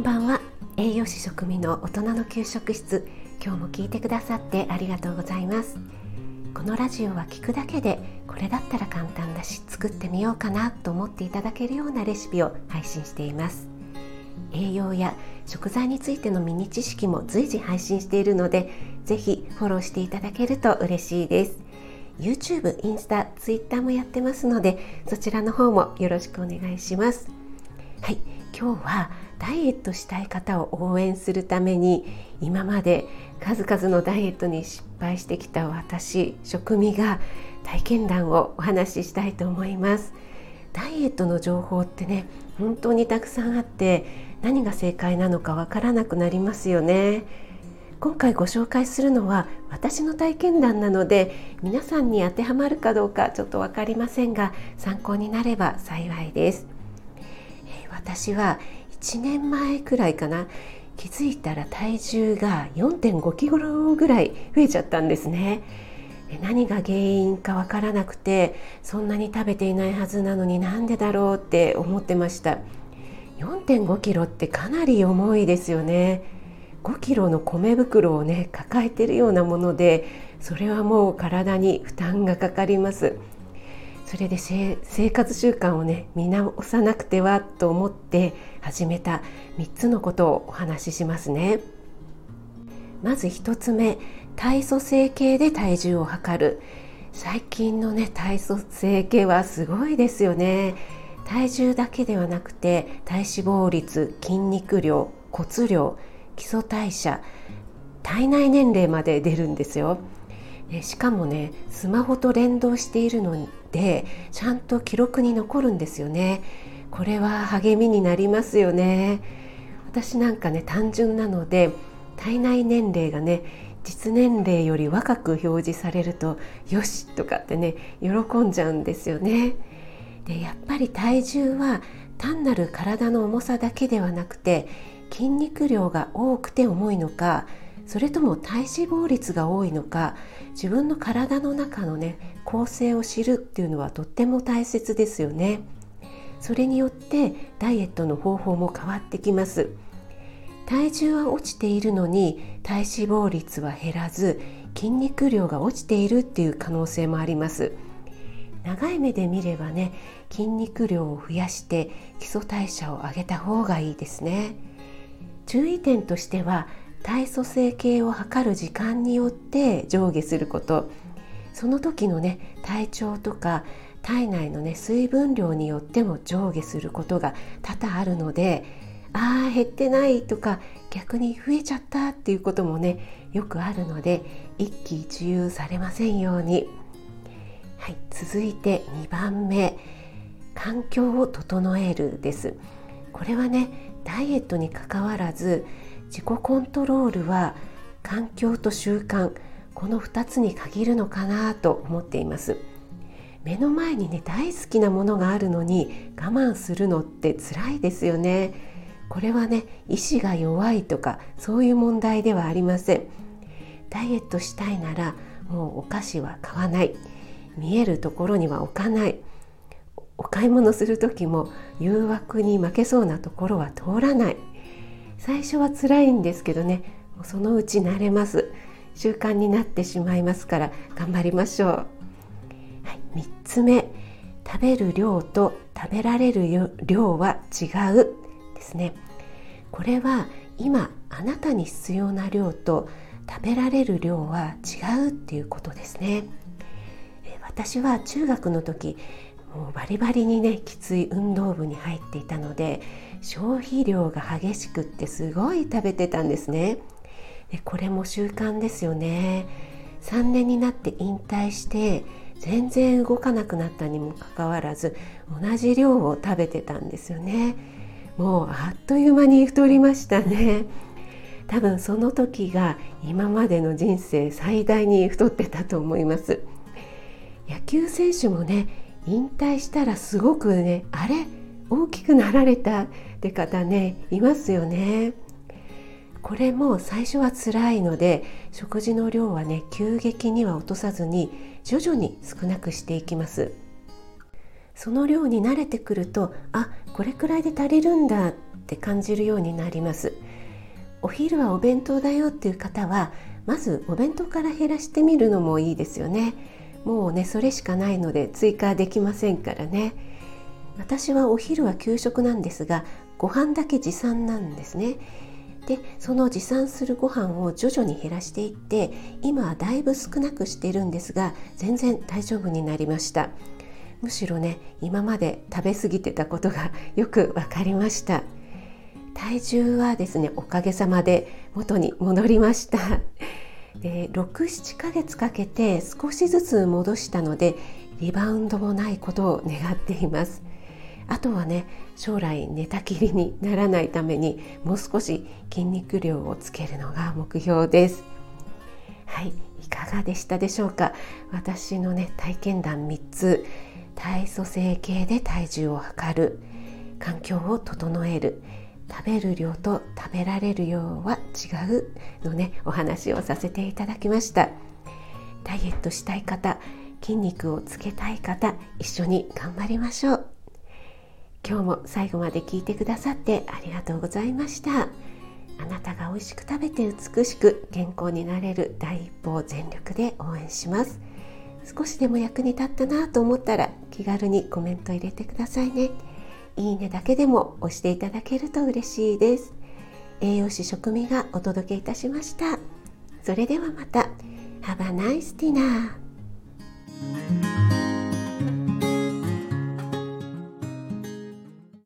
んばんは。栄養士食味の大人の給食室。今日も聞いてくださってありがとうございます。このラジオは聞くだけでこれだったら簡単だし作ってみようかなと思っていただけるようなレシピを配信しています。栄養や食材についてのミニ知識も随時配信しているのでぜひフォローしていただけると嬉しいです。YouTube、インスタ、Twitter もやってますのでそちらの方もよろしくお願いします。はい、今日はダイエットしたい方を応援するために今まで数々のダイエットに失敗してきた私食味が体験談をお話ししたいと思います。ダイエットの情報ってね本当にたくさんあって何が正解なのかわからなくなりますよね。今回ご紹介するのは私の体験談なので皆さんに当てはまるかどうかちょっと分かりませんが参考になれば幸いです。私は1年前くらいかな。気づいたら体重が4.5キロぐらい増えちゃったんですね。何が原因かわからなくてそんなに食べていないはずなのになんでだろうって思ってました。4.5キロってかなり重いですよね。5キロの米袋をね抱えてるようなものでそれはもう体に負担がかかります。それで生活習慣をね見直さなくてはと思って始めた3つのことをお話ししますね。まず1つ目体組成計で体重を測る。最近のね体組成計はすごいですよね。体重だけではなくて体脂肪率筋肉量骨量基礎代謝体内年齢まで出るんですよ。しかもねスマホと連動しているのでちゃんと記録に残るんですよね。これは励みになりますよね。私なんかね単純なので体内年齢がね実年齢より若く表示されるとよしとかってね喜んじゃうんですよね。でやっぱり体重は単なる体の重さだけではなくて筋肉量が多くて重いのかそれとも体脂肪率が多いのか自分の体の中のね構成を知るっていうのはとっても大切ですよね。それによってダイエットの方法も変わってきます。体重は落ちているのに体脂肪率は減らず筋肉量が落ちているっていう可能性もあります。長い目で見ればね筋肉量を増やして基礎代謝を上げた方がいいですね。注意点としては体組成計を測る時間によって上下すること。その時のね体調とか体内のね水分量によっても上下することが多々あるのであー減ってないとか逆に増えちゃったっていうこともねよくあるので一喜一憂されませんように、はい、続いて2番目。環境を整えるです。これはねダイエットにかかわらず自己コントロールは環境と習慣この2つに限るのかなと思っています。目の前にね大好きなものがあるのに我慢するのって辛いですよね。これはね意志が弱いとかそういう問題ではありません。ダイエットしたいならもうお菓子は買わない。見えるところには置かない。お買い物する時も誘惑に負けそうなところは通らない。最初は辛いんですけどね。そのうち慣れます。習慣になってしまいますから頑張りましょう、はい、3つ目。食べる量と食べられる量は違う。ですね。これは今あなたに必要な量と食べられる量は違うっていうことですね。私は中学の時もうバリバリにねきつい運動部に入っていたので消費量が激しくってすごい食べてたんですね。でこれも習慣ですよね。3年になって引退して全然動かなくなったにもかかわらず同じ量を食べてたんですよね。もうあっという間に太りましたね。多分その時が今までの人生最大に太ってたと思います。野球選手もね引退したらすごくねあれ？大きくなられたって方ねいますよね。これも最初は辛いので食事の量はね急激には落とさずに徐々に少なくしていきます。その量に慣れてくるとあこれくらいで足りるんだって感じるようになります。お昼はお弁当だよっていう方はまずお弁当から減らしてみるのもいいですよね。もうねそれしかないので追加できませんからね。私はお昼は給食なんですがご飯だけ持参なんですね。でその持参するご飯を徐々に減らしていって今はだいぶ少なくしてるんですが全然大丈夫になりました。むしろね今まで食べ過ぎてたことがよく分かりました。体重はですねおかげさまで元に戻りました。で67ヶ月かけて少しずつ戻したのでリバウンドもないことを願っています。あとはね将来寝たきりにならないためにもう少し筋肉量をつけるのが目標です。はいいかがでしたでしょうか？私のね体験談3つ。体組成計で体重を測る。環境を整える。食べる量と食べられる量は違うのねお話をさせていただきました。ダイエットしたい方筋肉をつけたい方一緒に頑張りましょう。今日も最後まで聞いてくださってありがとうございました。あなたが美味しく食べて美しく健康になれる第一歩を全力で応援します。少しでも役に立ったなと思ったら気軽にコメント入れてくださいね。いいねだけでも押していただけると嬉しいです。栄養士食味がお届けいたしました。それではまた。Have a nice dinner